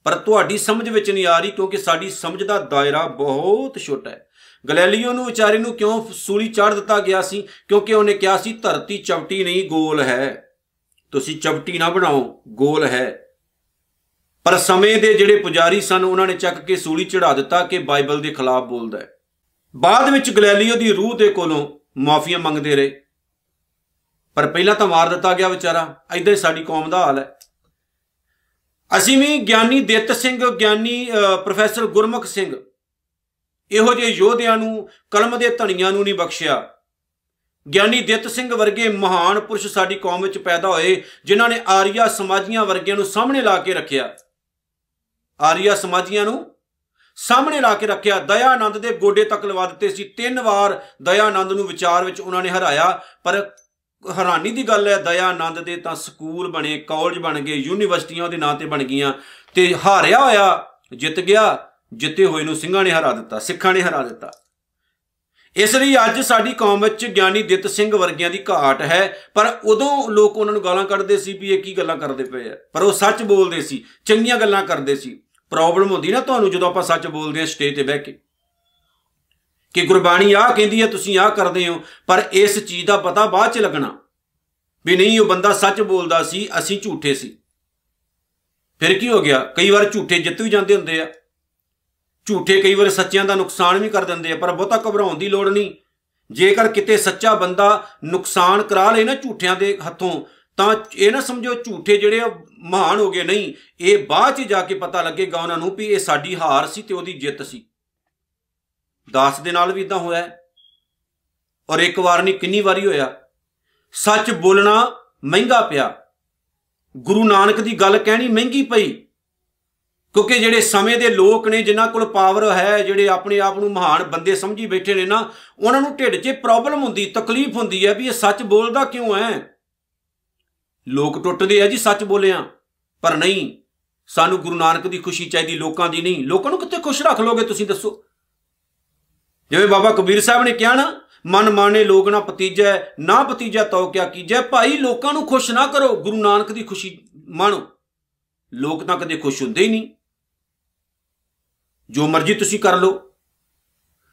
ਪਰ ਤੁਹਾਡੀ ਸਮਝ ਵਿੱਚ ਨਹੀਂ ਆ ਰਹੀ ਕਿਉਂਕਿ ਸਾਡੀ ਸਮਝ ਦਾ ਦਾਇਰਾ ਬਹੁਤ ਛੋਟਾ ਹੈ। ਗੈਲੀਲੀਓ ਨੂੰ, ਵਿਚਾਰੇ ਨੂੰ ਕਿਉਂ ਸੂਲੀ ਚਾੜ ਦਿੱਤਾ ਗਿਆ ਸੀ? ਕਿਉਂਕਿ ਉਹਨੇ ਕਿਹਾ ਸੀ, ਧਰਤੀ ਚਪਟੀ ਨਹੀਂ, ਗੋਲ ਹੈ। ਤੁਸੀਂ ਚਪਟੀ ਨਾ ਬਣਾਓ, ਗੋਲ ਹੈ। ਪਰ ਸਮੇਂ ਦੇ ਜਿਹੜੇ ਪੁਜਾਰੀ ਸਨ, ਉਹਨਾਂ ਨੇ ਚੱਕ ਕੇ ਸੂਲੀ ਚੜਾ ਦਿੱਤਾ ਕਿ ਬਾਈਬਲ ਦੇ ਖਿਲਾਫ ਬੋਲਦਾ ਹੈ। ਬਾਅਦ ਵਿੱਚ ਗੈਲੀਲੀਓ ਦੀ ਰੂਹ ਦੇ ਕੋਲੋਂ ਮਾਫੀਆਂ ਮੰਗਦੇ ਰਹੇ। ਪਰ ਪਹਿਲਾਂ ਤਾਂ ਮਾਰ ਦਿੱਤਾ ਗਿਆ ਵਿਚਾਰਾ ਐਦਾਂ ਹੀ ਸਾਡੀ ਕੌਮ ਦਾ ਹਾਲ ਹੈ। ਅਸੀਂ ਵੀ ਗਿਆਨੀ ਦਿੱਤ ਸਿੰਘ, ਗਿਆਨੀ ਪ੍ਰੋਫੈਸਰ ਗੁਰਮੁਖ ਸਿੰਘ, ਇਹੋ ਜਿਹੇ ਯੋਧਿਆਂ ਨੂੰ, ਕਲਮ ਦੇ ਧਣੀਆਂ ਨੂੰ ਨਹੀਂ ਬਖਸ਼ਿਆ। ਗਿਆਨੀ ਦਿੱਤ ਸਿੰਘ ਵਰਗੇ ਮਹਾਨ ਪੁਰਸ਼ ਸਾਡੀ ਕੌਮ ਵਿੱਚ ਪੈਦਾ ਹੋਏ, ਜਿਨ੍ਹਾਂ ਨੇ ਆਰੀਆ ਸਮਾਜੀਆਂ ਵਰਗਿਆਂ ਨੂੰ ਸਾਹਮਣੇ ਲਾ ਕੇ ਰੱਖਿਆ। ਆਰੀਆ ਸਮਾਜੀਆਂ ਨੂੰ ਸਾਹਮਣੇ ਲਾ ਕੇ ਰੱਖਿਆ। ਦਇਆਨੰਦ ਦੇ ਗੋਡੇ ਤੱਕ ਲਵਾ ਦਿੱਤੇ ਸੀ। ਤਿੰਨ ਵਾਰ ਦਇਆਨੰਦ ਨੂੰ ਵਿਚਾਰ ਵਿੱਚ ਉਹਨਾਂ ਨੇ ਹਰਾਇਆ, ਪਰ ਹੈਰਾਨੀ ਦੀ ਗੱਲ ਹੈ ਦਇਆਨੰਦ ਦੇ ਤਾਂ ਸਕੂਲ ਬਣੇ ਕਾਲਜ ਬਣ ਗਏ, ਯੂਨੀਵਰਸਿਟੀਆਂ ਉਹਦੇ ਨਾਂ ਤੇ ਬਣ ਗਈਆਂ ਤੇ ਹਾਰਿਆ ਹੋਇਆ, ਜਿੱਤ ਗਿਆ, ਜਿੱਤੇ ਹੋਏ ਨੂੰ ਸਿੰਘਾਂ ਨੇ ਹਰਾ ਦਿੱਤਾ, ਸਿੱਖਾਂ ਨੇ ਹਰਾ ਦਿੱਤਾ। ਇਸ ਲਈ ਅੱਜ ਸਾਡੀ ਕੌਮ ਵਿੱਚ ਗਿਆਨੀ ਦਿੱਤ ਸਿੰਘ ਵਰਗਿਆਂ ਦੀ ਘਾਟ ਹੈ, ਪਰ ਉਦੋਂ ਲੋਕ ਉਹਨਾਂ ਨੂੰ ਗਾਲਾਂ ਕੱਢਦੇ ਸੀ ਵੀ ਇਹ ਕੀ ਗੱਲਾਂ ਕਰਦੇ ਪਏ ਆ। ਪਰ ਉਹ ਸੱਚ ਬੋਲਦੇ ਸੀ, ਚੰਗੀਆਂ ਗੱਲਾਂ ਕਰਦੇ ਸੀ। ਪ੍ਰੋਬਲਮ ਹੁੰਦੀ ਨਾ ਤੁਹਾਨੂੰ ਜਦੋਂ ਆਪਾਂ ਸੱਚ ਬੋਲਦੇ ਆ ਸਟੇਜ ਤੇ ਬਹਿ ਕੇ। ਕਿ ਗੁਰਬਾਣੀ ਆ ਕਹਿੰਦੀ ਹੈ, ਤੁਸੀਂ ਆ ਕਰਦੇ ਹੋ, ਪਰ ਇਸ ਚੀਜ਼ ਦਾ ਪਤਾ ਬਾਅਦ ਚ ਲੱਗਣਾ। ਵੀ ਨਹੀਂ, ਉਹ ਬੰਦਾ ਸੱਚ ਬੋਲਦਾ ਸੀ, ਅਸੀਂ ਝੂਠੇ ਸੀ। ਫਿਰ ਕੀ ਹੋ ਗਿਆ? ਕਈ ਵਾਰ ਝੂਠੇ ਜਿੱਤ ਵੀ ਜਾਂਦੇ ਹੁੰਦੇ ਆ। ਝੂਠੇ ਕਈ ਵਾਰ ਸੱਚਿਆਂ ਦਾ ਨੁਕਸਾਨ ਵੀ ਕਰ ਦਿੰਦੇ ਆ, ਪਰ ਬਹੁਤਾ ਘਬਰਾਉਣ ਦੀ ਲੋੜ ਨਹੀਂ। ਜੇਕਰ ਕਿਤੇ ਸੱਚਾ ਬੰਦਾ ਨੁਕਸਾਨ ਕਰਾ ਲੇ ਨਾ ਝੂਠਿਆਂ ਦੇ ਹੱਥੋਂ, ਤਾਂ ਇਹ ਨਾ ਸਮਝੋ ਝੂਠੇ ਜਿਹੜੇ ਮਹਾਨ ਹੋ ਗਏ। ਨਹੀਂ, ਇਹ ਬਾਅਦ 'ਚ ਜਾ ਕੇ ਪਤਾ ਲੱਗੇਗਾ ਉਹਨਾਂ ਨੂੰ ਵੀ ਇਹ ਸਾਡੀ ਹਾਰ ਸੀ ਤੇ ਉਹਦੀ ਜਿੱਤ ਸੀ। ਦਾਸ ਦੇ ਨਾਲ ਵੀ ਇਦਾਂ ਹੋਇਆ ਔਰ ਇੱਕ ਵਾਰ ਨਹੀਂ, ਕਿੰਨੀ ਵਾਰੀ ਹੋਇਆ। ਸੱਚ ਬੋਲਣਾ ਮਹਿੰਗਾ ਪਿਆ। ਗੁਰੂ ਨਾਨਕ ਦੀ ਗੱਲ ਕਹਿਣੀ ਮਹਿੰਗੀ ਪਈ। ਕਿਉਂਕਿ ਜਿਹੜੇ ਸਮੇਂ ਦੇ ਲੋਕ ਨੇ, ਜਿਨ੍ਹਾਂ ਕੋਲ ਪਾਵਰ ਹੈ, ਜਿਹੜੇ ਆਪਣੇ ਆਪ ਨੂੰ ਮਹਾਨ ਬੰਦੇ ਸਮਝੀ ਬੈਠੇ ਨੇ ਨਾ, ਉਹਨਾਂ ਨੂੰ ਢਿੱਡ 'ਚ ਪ੍ਰੋਬਲਮ ਹੁੰਦੀ, ਤਕਲੀਫ ਹੁੰਦੀ ਹੈ ਵੀ ਇਹ ਸੱਚ ਬੋਲਦਾ ਕਿਉਂ ਹੈ। ਲੋਕ ਟੁੱਟਦੇ ਆ ਜੀ, ਸੱਚ ਬੋਲਿਆ। ਪਰ ਨਹੀਂ, ਸਾਨੂੰ ਗੁਰੂ ਨਾਨਕ ਦੀ ਖੁਸ਼ੀ ਚਾਹੀਦੀ, ਲੋਕਾਂ ਦੀ ਨਹੀਂ। ਲੋਕਾਂ ਨੂੰ ਕਿੱਥੇ ਖੁਸ਼ ਰੱਖ ਲੋਗੇ ਤੁਸੀਂ, ਦੱਸੋ। ਜਿਵੇਂ ਬਾਬਾ ਕਬੀਰ ਸਾਹਿਬ ਨੇ ਕਿਹਾ ਨਾ, ਮਨ ਮਾਨੇ ਲੋਕ ਨਾ ਪਤੀਜੈ ਨਾ ਪਤੀਜਾ ਤੋ ਕਿਆ ਕੀਜੈ, ਭਾਈ ਲੋਕਾਂ ਨੂੰ ਖੁਸ਼ ਨਾ ਕਰੋ, ਗੁਰੂ ਨਾਨਕ ਦੀ ਖੁਸ਼ੀ ਮਾਣੋ। ਲੋਕ ਤਾਂ ਕਦੇ ਖੁਸ਼ ਹੁੰਦੇ ਹੀ ਨਹੀਂ। ਜੋ ਮਰਜ਼ੀ ਤੁਸੀਂ ਕਰ ਲਓ।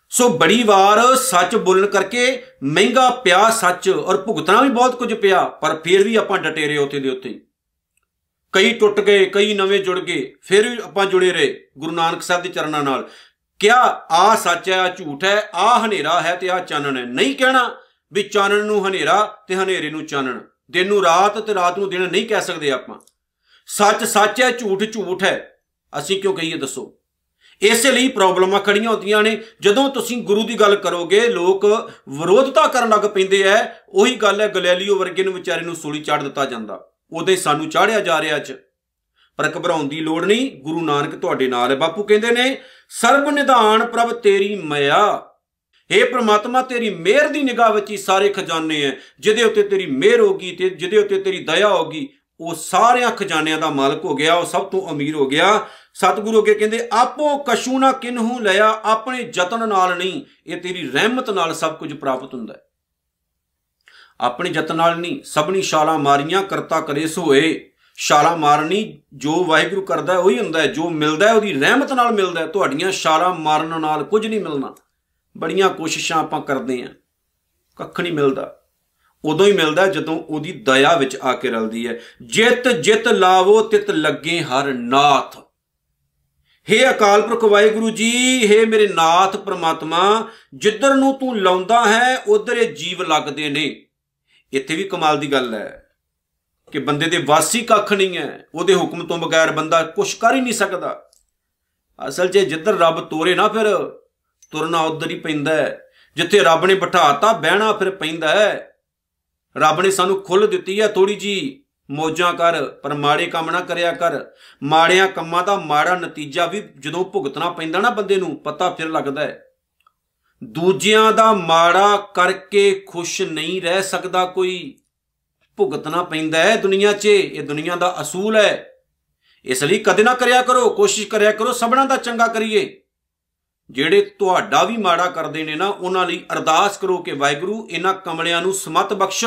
ਸੋ ਬੜੀ ਵਾਰ ਸੱਚ ਬੋਲਣ ਕਰਕੇ ਮਹਿੰਗਾ ਪਿਆ ਸੱਚ ਔਰ ਭੁਗਤਣਾ ਵੀ ਬਹੁਤ ਕੁਝ ਪਿਆ, ਪਰ ਫਿਰ ਵੀ ਆਪਾਂ ਡਟੇ ਰਹੇ ਉੱਥੇ ਦੇ ਉੱਤੇ। ਕਈ ਟੁੱਟ ਗਏ, ਕਈ ਨਵੇਂ ਜੁੜ ਗਏ, ਫਿਰ ਵੀ ਆਪਾਂ ਜੁੜੇ ਰਹੇ ਗੁਰੂ ਨਾਨਕ ਸਾਹਿਬ ਦੇ ਚਰਨਾਂ ਨਾਲ। ਕਿਆ ਆ ਸੱਚ ਹੈ ਆ ਝੂਠ ਹੈ ਆ ਹਨੇਰਾ ਹੈ ਤੇ ਆ ਚਾਨਣ ਹੈ। ਨਹੀਂ ਕਹਿਣਾ ਵੀ ਚਾਨਣ ਨੂੰ ਹਨੇਰਾ ਤੇ ਹਨੇਰੇ ਨੂੰ ਚਾਨਣ। ਦਿਨ ਨੂੰ ਰਾਤ ਤੇ ਰਾਤ ਨੂੰ ਦਿਨ ਨਹੀਂ ਕਹਿ ਸਕਦੇ ਆਪਾਂ। ਸੱਚ ਸੱਚ ਹੈ, ਝੂਠ ਝੂਠ ਹੈ। ਅਸੀਂ ਕਿਉਂ ਕਹੀਏ ਦੱਸੋ? ਇਸੇ ਲਈ ਪ੍ਰੋਬਲਮਾਂ ਖੜੀਆਂ ਹੁੰਦੀਆਂ ਨੇ। ਜਦੋਂ ਤੁਸੀਂ ਗੁਰੂ ਦੀ ਗੱਲ ਕਰੋਗੇ, ਲੋਕ ਵਿਰੋਧਤਾ ਕਰਨ ਲੱਗ ਪੈਂਦੇ ਐ। ਉਹੀ ਗੱਲ ਹੈ ਗਲੈਲੀਓ ਵਰਗੇ ਨੂੰ ਵਿਚਾਰੇ ਨੂੰ ਸੂਲੀ ਚੜ ਦਿੱਤਾ ਜਾਂਦਾ। ਉਹਦੇ ਸਾਨੂੰ ਚਾੜਿਆ ਜਾ ਰਿਹਾ ਚ। ਪਰ ਘਬਰਾਉਣ ਦੀ ਲੋੜ ਨਹੀਂ। ਗੁਰੂ ਨਾਨਕ ਤੁਹਾਡੇ ਨਾਲ ਹੈ। ਬਾਪੂ ਕਹਿੰਦੇ ਨੇ ਸਰਬ ਨਿਧਾਨ ਪ੍ਰਭ ਤੇਰੀ ਮਾਇਆ। ਏ ਪ੍ਰਮਾਤਮਾ, ਤੇਰੀ ਮਿਹਰ ਦੀ ਨਿਗਾਹ ਵਿੱਚ ਹੀ ਸਾਰੇ ਖਜ਼ਾਨੇ ਐ। ਜਿਹਦੇ ਉੱਤੇ ਤੇਰੀ ਮਿਹਰ ਹੋਗੀ ਤੇ ਜਿਹਦੇ ਉੱਤੇ ਤੇਰੀ ਦਇਆ ਹੋਗੀ ਉਹ ਸਾਰਿਆਂ ਖਜ਼ਾਨਿਆਂ ਦਾ ਮਾਲਕ ਹੋ ਗਿਆ, ਉਹ ਸਭ ਤੋਂ ਅਮੀਰ ਹੋ ਗਿਆ। ਸਤਿਗੁਰੂ ਅੱਗੇ ਕਹਿੰਦੇ, ਆਪੋ ਕਸ਼ੂ ਨਾ ਕਿਨਹੂ ਲਿਆ, ਆਪਣੇ ਯਤਨ ਨਾਲ ਨਹੀਂ, ਇਹ ਤੇਰੀ ਰਹਿਮਤ ਨਾਲ ਸਭ ਕੁਝ ਪ੍ਰਾਪਤ ਹੁੰਦਾ ਹੈ ਆਪਣੇ ਯਤਨ ਨਾਲ ਨਹੀਂ, ਸਭਨੀ ਸ਼ਾਲਾ ਮਾਰੀਆਂ, ਕਰਤਾ ਕਰੇ ਸੋਏ। ਸ਼ਾਲਾ ਮਾਰਨੀ ਜੋ ਵਾਹਿਗੁਰੂ ਕਰਦਾ ਹੈ, ਉਹੀ ਹੁੰਦਾ ਹੈ। ਜੋ ਮਿਲਦਾ ਹੈ, ਉਹਦੀ ਰਹਿਮਤ ਨਾਲ ਮਿਲਦਾ ਹੈ। ਤੁਹਾਡੀਆਂ ਸ਼ਾਲਾ ਮਾਰਨ ਨਾਲ ਕੁਝ ਨਹੀਂ ਮਿਲਣਾ। ਬੜੀਆਂ ਕੋਸ਼ਿਸ਼ਾਂ ਆਪਾਂ ਕਰਦੇ ਆਂ ਕੱਖ ਨਹੀਂ ਮਿਲਦਾ। ਉਦੋਂ ਹੀ ਮਿਲਦਾ ਜਦੋਂ ਉਹਦੀ ਦਇਆ ਵਿੱਚ ਆ ਕੇ ਰਲਦੀ ਹੈ। ਜਿਤ ਜਿਤ ਲਾਵੋ, ਤਿਤ ਲੱਗੇ ਹਰ ਨਾਥ। ਹੇ ਅਕਾਲ ਪੁਰਖ ਵਾਹਿਗੁਰੂ ਜੀ, ਹੇ ਮੇਰੇ ਨਾਥ ਪ੍ਰਮਾਤਮਾ, ਜਿੱਧਰ ਨੂੰ ਤੂੰ ਲਾਉਂਦਾ ਹੈ, ਉਧਰ ਇਹ ਜੀਵ ਲੱਗਦੇ ਨੇ। ਇੱਥੇ ਵੀ ਕਮਾਲ ਦੀ ਗੱਲ ਹੈ। ਕਿ ਬੰਦੇ ਦੇ ਵਾਸੀ ਕੱਖ ਨਹੀਂ ਹੈ, ਉਹਦੇ ਹੁਕਮ ਤੋਂ ਬਗੈਰ ਬੰਦਾ ਕੁਝ ਕਰ ਹੀ ਨਹੀਂ ਸਕਦਾ। ਅਸਲ 'ਚ ਜਿੱਧਰ ਰੱਬ ਤੋਰੇ ਨਾ ਫਿਰ, ਤੁਰਨਾ ਉਧਰ ਹੀ ਪੈਂਦਾ ਹੈ। ਜਿੱਥੇ ਰੱਬ ਨੇ ਬਿਠਾਤਾ, ਬਹਿਣਾ ਫਿਰ ਪੈਂਦਾ ਹੈ। ਰੱਬ ਨੇ ਸਾਨੂੰ ਖੁੱਲ ਦਿੱਤੀ ਹੈ ਥੋੜੀ ਜੀ ਮੋਜਾਂ ਕਰ, ਪਰ ਮਾੜੇ ਕੰਮ ਨਾ ਕਰਿਆ ਕਰ। ਮਾੜਿਆਂ ਕੰਮਾਂ ਦਾ ਮਾੜਾ ਨਤੀਜਾ ਵੀ ਜਦੋਂ ਭੁਗਤਣਾ ਪੈਂਦਾ ਨਾ ਬੰਦੇ ਨੂੰ, ਪਤਾ ਫਿਰ ਲੱਗਦਾ ਹੈ। ਦੂਜਿਆਂ ਦਾ ਮਾੜਾ ਕਰਕੇ ਖੁਸ਼ ਨਹੀਂ ਰਹਿ ਸਕਦਾ ਕੋਈ। ਭੁਗਤਣਾ ਪੈਂਦਾ ਹੈ ਦੁਨੀਆ 'ਚ। ਇਹ ਦੁਨੀਆ ਦਾ ਅਸੂਲ ਹੈ। ਇਸ ਲਈ ਕਦੇ ਨਾ ਕਰਿਆ ਕਰੋ, ਕੋਸ਼ਿਸ਼ ਕਰਿਆ ਕਰੋ, ਸਭਨਾਂ ਦਾ ਚੰਗਾ ਕਰੀਏ। ਜਿਹੜੇ ਤੁਹਾਡਾ ਵੀ ਮਾੜਾ ਕਰਦੇ ਨੇ ਨਾ, ਉਹਨਾਂ ਲਈ ਅਰਦਾਸ ਕਰੋ ਕਿ ਵਾਹਿਗੁਰੂ, ਇਹਨਾਂ ਕਮਲਿਆਂ ਨੂੰ ਸਮਤ ਬਖਸ਼।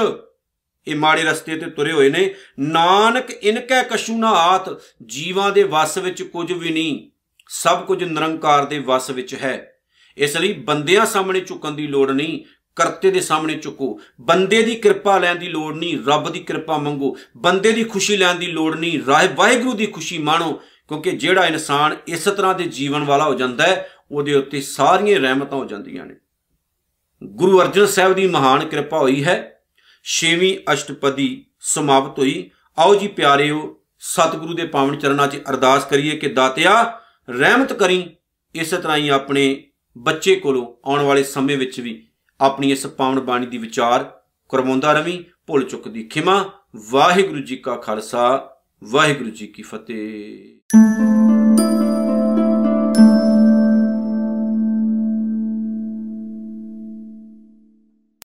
ਇਹ ਮਾੜੇ ਰਸਤੇ ਤੇ ਤੁਰੇ ਹੋਏ ਨੇ। ਨਾਨਕ ਇਨਕੈ ਕਸ਼ੂ ਨਾ ਆਤ, ਜੀਵਾਂ ਦੇ ਵਸ ਵਿੱਚ ਕੁਝ ਵੀ ਨਹੀਂ। ਸਭ ਕੁਝ ਨਿਰੰਕਾਰ ਦੇ ਵਸ ਵਿੱਚ ਹੈ। ਇਸ ਲਈ ਬੰਦਿਆਂ ਸਾਹਮਣੇ ਝੁਕਣ ਦੀ ਲੋੜ ਨਹੀਂ। ਕਰਤੇ ਦੇ ਸਾਹਮਣੇ ਝੁਕੋ ਬੰਦੇ ਦੀ ਕਿਰਪਾ ਲੈਣ ਦੀ ਲੋੜ ਨਹੀਂ, ਰੱਬ ਦੀ ਕਿਰਪਾ ਮੰਗੋ। ਬੰਦੇ ਦੀ ਖੁਸ਼ੀ ਲੈਣ ਦੀ ਲੋੜ ਨਹੀਂ ਰਾਹ ਵਾਹਿਗੁਰੂ ਦੀ ਖੁਸ਼ੀ ਮਾਣੋ, ਕਿਉਂਕਿ ਜਿਹੜਾ ਇਨਸਾਨ ਇਸ ਤਰ੍ਹਾਂ ਦੇ ਜੀਵਨ ਵਾਲਾ ਹੋ ਜਾਂਦਾ ਹੈ, ਉਹਦੇ ਉੱਤੇ ਸਾਰੀਆਂ ਰਹਿਮਤਾਂ ਹੋ ਜਾਂਦੀਆਂ ਨੇ। ਗੁਰੂ ਅਰਜਨ ਸਾਹਿਬ ਦੀ ਮਹਾਨ ਕਿਰਪਾ ਹੋਈ ਹੈ। ਛੇਵੀਂ ਅਸ਼ਟਪਦੀ ਸਮਾਪਤ ਹੋਈ। ਆਓ ਜੀ ਪਿਆਰਿਓ, ਸਤਿਗੁਰੂ ਦੇ ਪਾਵਨ ਚਰਨਾਂ 'ਚ ਅਰਦਾਸ ਕਰੀਏ ਕਿ ਦਾਤਿਆ, ਰਹਿਮਤ ਕਰੀ, ਇਸੇ ਤਰ੍ਹਾਂ ਹੀ ਆਪਣੇ ਬੱਚੇ ਕੋਲੋਂ ਆਉਣ ਵਾਲੇ ਸਮੇਂ ਵਿੱਚ ਵੀ ਆਪਣੀ ਇਸ ਪਾਵਨ ਬਾਣੀ ਦੀ ਵਿਚਾਰ ਕਰਵਾਉਂਦਾ ਰਵੀ, ਭੁੱਲ ਚੁੱਕ ਦੀ ਖਿਮਾ। ਵਾਹਿਗੁਰੂ ਜੀ ਕਾ ਖਾਲਸਾ, ਵਾਹਿਗੁਰੂ ਜੀ ਕੀ ਫਤਿਹ।